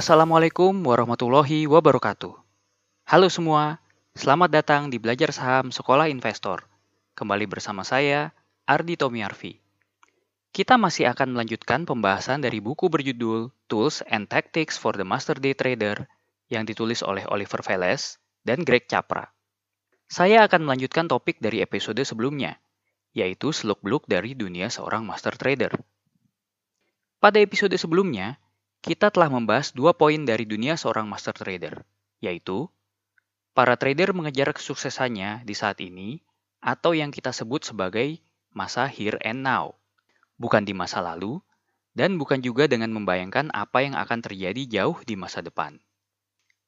Assalamualaikum warahmatullahi wabarakatuh. Halo semua, selamat datang di Belajar Saham Sekolah Investor. Kembali bersama saya, Ardi Tomiarfi. Kita masih akan melanjutkan pembahasan dari buku berjudul Tools and Tactics for the Master Day Trader yang ditulis oleh Oliver Veles dan Greg Capra. Saya akan melanjutkan topik dari episode sebelumnya, yaitu seluk-beluk dari dunia seorang master trader. Pada episode sebelumnya, kita telah membahas dua poin dari dunia seorang master trader, yaitu para trader mengejar kesuksesannya di saat ini atau yang kita sebut sebagai masa here and now, bukan di masa lalu, dan bukan juga dengan membayangkan apa yang akan terjadi jauh di masa depan.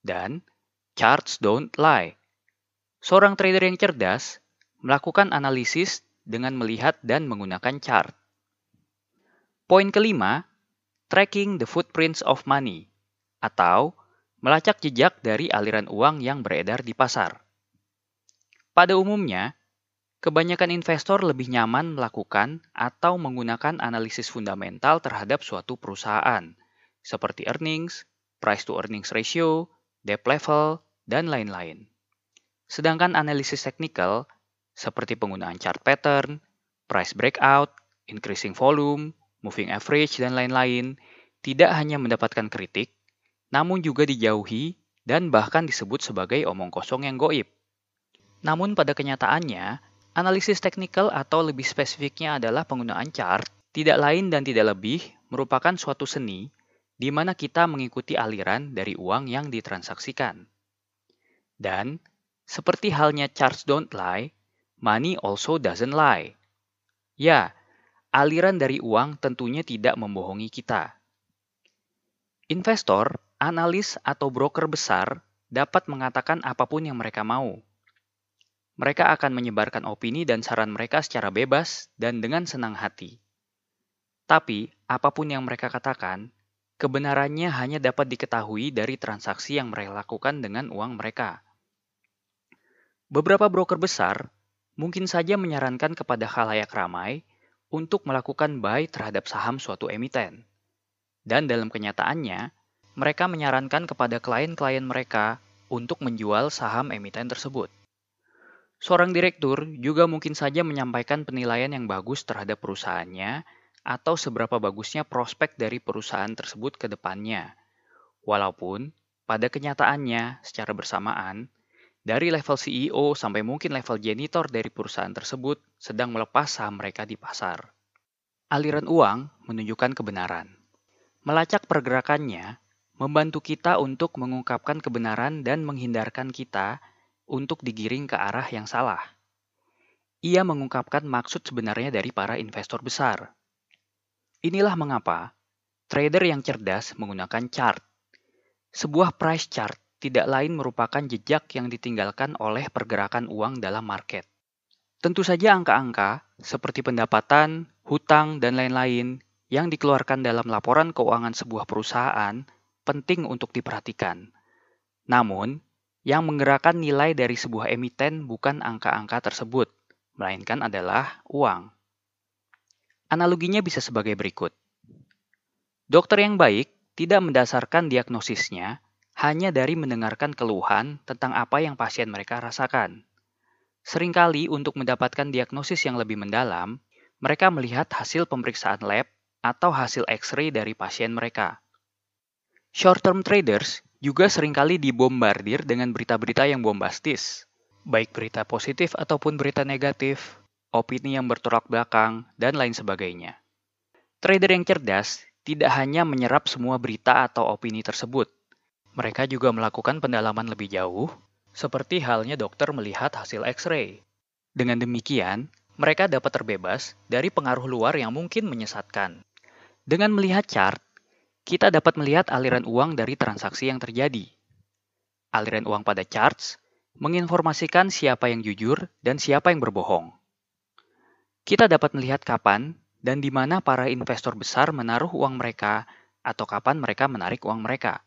Dan charts don't lie, Seorang trader yang cerdas melakukan analisis dengan melihat dan menggunakan chart. Poin kelima, tracking the footprints of money atau melacak jejak dari aliran uang yang beredar di pasar. Pada umumnya, kebanyakan investor lebih nyaman melakukan atau menggunakan analisis fundamental terhadap suatu perusahaan, seperti earnings, price to earnings ratio, debt level, dan lain-lain. Sedangkan analisis teknikal seperti penggunaan chart pattern, price breakout, increasing volume, moving average, dan lain-lain tidak hanya mendapatkan kritik, namun juga dijauhi dan bahkan disebut sebagai omong kosong yang goib. Namun pada kenyataannya, analisis teknikal atau lebih spesifiknya adalah penggunaan chart tidak lain dan tidak lebih merupakan suatu seni di mana kita mengikuti aliran dari uang yang ditransaksikan. Dan seperti halnya charts don't lie, money also doesn't lie. Ya, aliran dari uang tentunya tidak membohongi kita. Investor, analis, atau broker besar dapat mengatakan apa pun yang mereka mau. Mereka akan menyebarkan opini dan saran mereka secara bebas dan dengan senang hati. Tapi, apa pun yang mereka katakan, kebenarannya hanya dapat diketahui dari transaksi yang mereka lakukan dengan uang mereka. Beberapa broker besar mungkin saja menyarankan kepada khalayak ramai untuk melakukan buy terhadap saham suatu emiten. Dan dalam kenyataannya, mereka menyarankan kepada klien-klien mereka untuk menjual saham emiten tersebut. Seorang direktur juga mungkin saja menyampaikan penilaian yang bagus terhadap perusahaannya atau seberapa bagusnya prospek dari perusahaan tersebut ke depannya. Walaupun pada kenyataannya secara bersamaan, dari level CEO sampai mungkin level janitor dari perusahaan tersebut sedang melepas saham mereka di pasar. Aliran uang menunjukkan kebenaran. Melacak pergerakannya membantu kita untuk mengungkapkan kebenaran dan menghindarkan kita untuk digiring ke arah yang salah. Ia mengungkapkan maksud sebenarnya dari para investor besar. Inilah mengapa trader yang cerdas menggunakan chart. Sebuah price chart tidak lain merupakan jejak yang ditinggalkan oleh pergerakan uang dalam market. Tentu saja angka-angka seperti pendapatan, hutang, dan lain-lain yang dikeluarkan dalam laporan keuangan sebuah perusahaan penting untuk diperhatikan. Namun, yang menggerakkan nilai dari sebuah emiten bukan angka-angka tersebut, melainkan adalah uang. Analoginya bisa sebagai berikut. Dokter yang baik tidak mendasarkan diagnosisnya hanya dari mendengarkan keluhan tentang apa yang pasien mereka rasakan. Seringkali untuk mendapatkan diagnosis yang lebih mendalam, mereka melihat hasil pemeriksaan lab atau hasil X-ray dari pasien mereka. Short-term traders juga sering kali dibombardir dengan berita-berita yang bombastis, baik berita positif ataupun berita negatif, opini yang bertolak belakang, dan lain sebagainya. Trader yang cerdas tidak hanya menyerap semua berita atau opini tersebut, mereka juga melakukan pendalaman lebih jauh, seperti halnya dokter melihat hasil X-ray. Dengan demikian, mereka dapat terbebas dari pengaruh luar yang mungkin menyesatkan. Dengan melihat chart, kita dapat melihat aliran uang dari transaksi yang terjadi. Aliran uang pada charts menginformasikan siapa yang jujur dan siapa yang berbohong. Kita dapat melihat kapan dan di mana para investor besar menaruh uang mereka atau kapan mereka menarik uang mereka.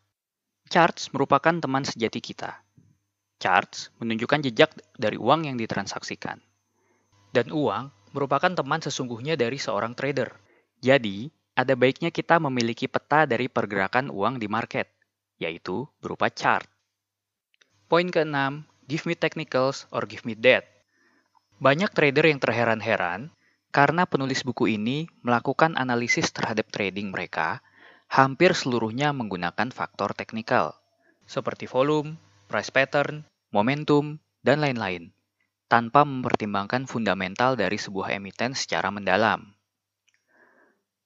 Charts merupakan teman sejati kita. Charts menunjukkan jejak dari uang yang ditransaksikan. Dan uang merupakan teman sesungguhnya dari seorang trader. Jadi, ada baiknya kita memiliki peta dari pergerakan uang di market, yaitu berupa chart. Poin keenam, give me technicals or give me that. Banyak trader yang terheran-heran karena penulis buku ini melakukan analisis terhadap trading mereka hampir seluruhnya menggunakan faktor teknikal, seperti volume, price pattern, momentum, dan lain-lain, tanpa mempertimbangkan fundamental dari sebuah emiten secara mendalam.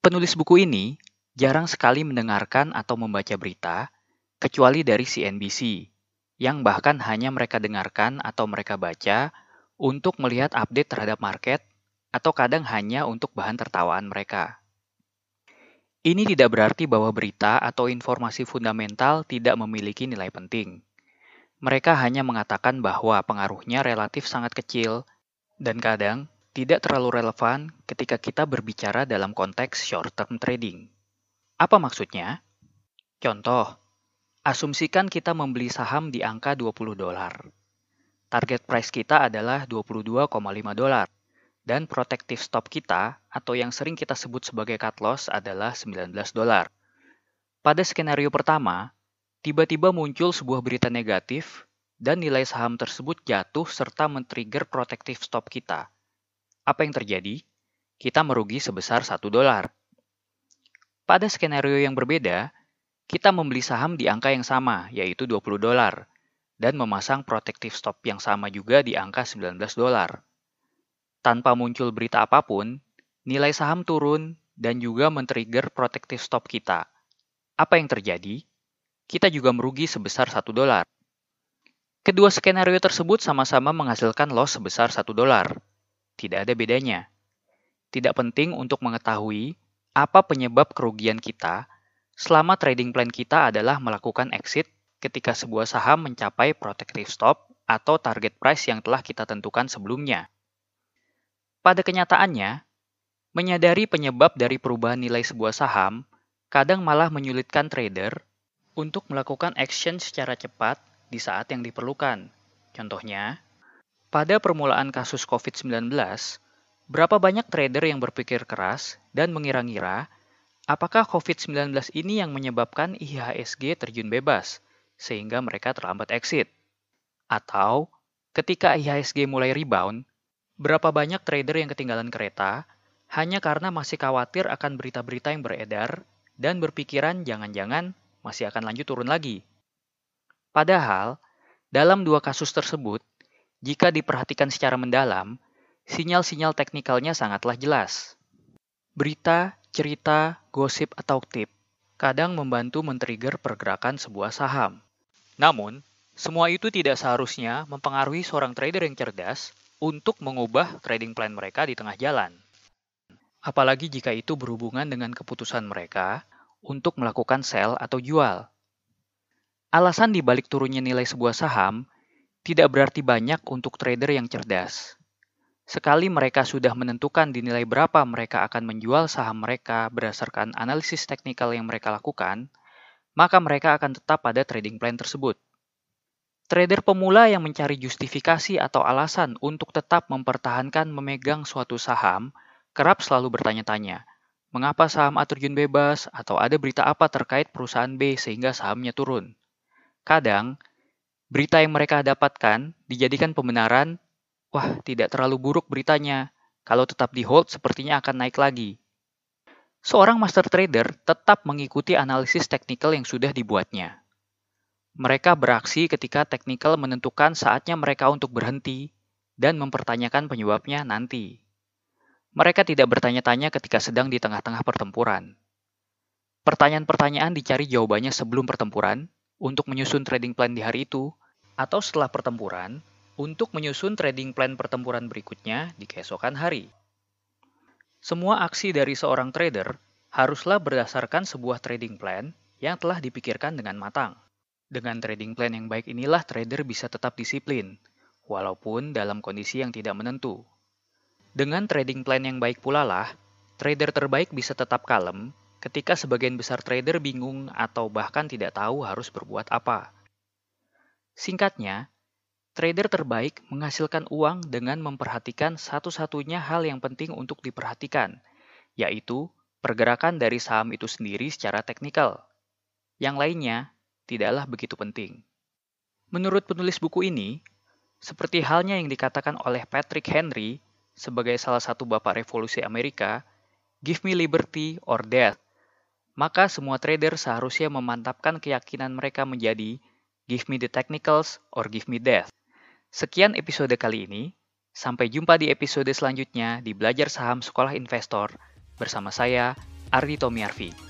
Penulis buku ini jarang sekali mendengarkan atau membaca berita, kecuali dari CNBC, yang bahkan hanya mereka dengarkan atau mereka baca untuk melihat update terhadap market, atau kadang hanya untuk bahan tertawaan mereka. Ini tidak berarti bahwa berita atau informasi fundamental tidak memiliki nilai penting. Mereka hanya mengatakan bahwa pengaruhnya relatif sangat kecil dan kadang tidak terlalu relevan ketika kita berbicara dalam konteks short-term trading. Apa maksudnya? Contoh, Asumsikan kita membeli saham di angka 20 dolar. Target price kita adalah 22,5 dolar. Dan protective stop kita, atau yang sering kita sebut sebagai cut loss adalah 19 dolar. Pada skenario pertama, tiba-tiba muncul sebuah berita negatif dan nilai saham tersebut jatuh serta men-trigger protective stop kita. Apa yang terjadi? Kita merugi sebesar 1 dolar. Pada skenario yang berbeda, kita membeli saham di angka yang sama, yaitu 20 dolar, dan memasang protective stop yang sama juga di angka 19 dolar. Tanpa muncul berita apa pun, nilai saham turun dan juga men-trigger protective stop kita. Apa yang terjadi? Kita juga merugi sebesar 1 dolar. Kedua skenario tersebut sama-sama menghasilkan loss sebesar 1 dolar. Tidak ada bedanya. Tidak penting untuk mengetahui apa penyebab kerugian kita selama trading plan kita adalah melakukan exit ketika sebuah saham mencapai protective stop atau target price yang telah kita tentukan sebelumnya. Pada kenyataannya, menyadari penyebab dari perubahan nilai sebuah saham kadang malah menyulitkan trader untuk melakukan action secara cepat di saat yang diperlukan. Contohnya, pada permulaan kasus COVID-19, berapa banyak trader yang berpikir keras dan mengira-ngira Apakah COVID-19 ini yang menyebabkan IHSG terjun bebas, sehingga mereka terlambat exit? Atau, ketika IHSG mulai rebound, berapa banyak trader yang ketinggalan kereta hanya karena masih khawatir akan berita-berita yang beredar dan berpikiran jangan-jangan masih akan lanjut turun lagi? Padahal, dalam dua kasus tersebut, jika diperhatikan secara mendalam, sinyal-sinyal teknikalnya sangatlah jelas. Berita cerita, gosip, atau tip kadang membantu men-trigger pergerakan sebuah saham. Namun, semua itu tidak seharusnya mempengaruhi seorang trader yang cerdas untuk mengubah trading plan mereka di tengah jalan. Apalagi jika itu berhubungan dengan keputusan mereka untuk melakukan sell atau jual. Alasan dibalik turunnya nilai sebuah saham tidak berarti banyak untuk trader yang cerdas. Sekali mereka sudah menentukan dinilai berapa mereka akan menjual saham mereka berdasarkan analisis teknikal yang mereka lakukan, maka mereka akan tetap pada trading plan tersebut. Trader pemula yang mencari justifikasi atau alasan untuk tetap mempertahankan memegang suatu saham kerap selalu bertanya-tanya, mengapa saham A terjun bebas atau ada berita apa terkait perusahaan B sehingga sahamnya turun. Kadang, berita yang mereka dapatkan dijadikan pembenaran wah tidak terlalu buruk beritanya. Kalau tetap di hold, sepertinya akan naik lagi. Seorang master trader tetap mengikuti analisis teknikal yang sudah dibuatnya. Mereka beraksi ketika teknikal menentukan saatnya mereka untuk berhenti dan mempertanyakan penyebabnya nanti. Mereka tidak bertanya-tanya ketika sedang di tengah-tengah pertempuran. Pertanyaan-pertanyaan dicari jawabannya sebelum pertempuran untuk menyusun trading plan di hari itu, atau setelah pertempuran untuk menyusun trading plan pertempuran berikutnya di keesokan hari. Semua aksi dari seorang trader haruslah berdasarkan sebuah trading plan yang telah dipikirkan dengan matang. Dengan trading plan yang baik inilah trader bisa tetap disiplin, walaupun dalam kondisi yang tidak menentu. Dengan trading plan yang baik pula lah, trader terbaik bisa tetap kalem ketika sebagian besar trader bingung atau bahkan tidak tahu harus berbuat apa. Singkatnya, Trader terbaik menghasilkan uang dengan memperhatikan satu-satunya hal yang penting untuk diperhatikan, yaitu pergerakan dari saham itu sendiri secara teknikal. Yang lainnya tidaklah begitu penting. Menurut penulis buku ini, seperti halnya yang dikatakan oleh Patrick Henry sebagai salah satu bapak revolusi Amerika, give me liberty or death, maka semua trader seharusnya memantapkan keyakinan mereka menjadi give me the technicals or give me death. Sekian episode kali ini. Sampai jumpa di episode selanjutnya di Belajar Saham Sekolah Investor bersama saya, Ardi Tomiarvi.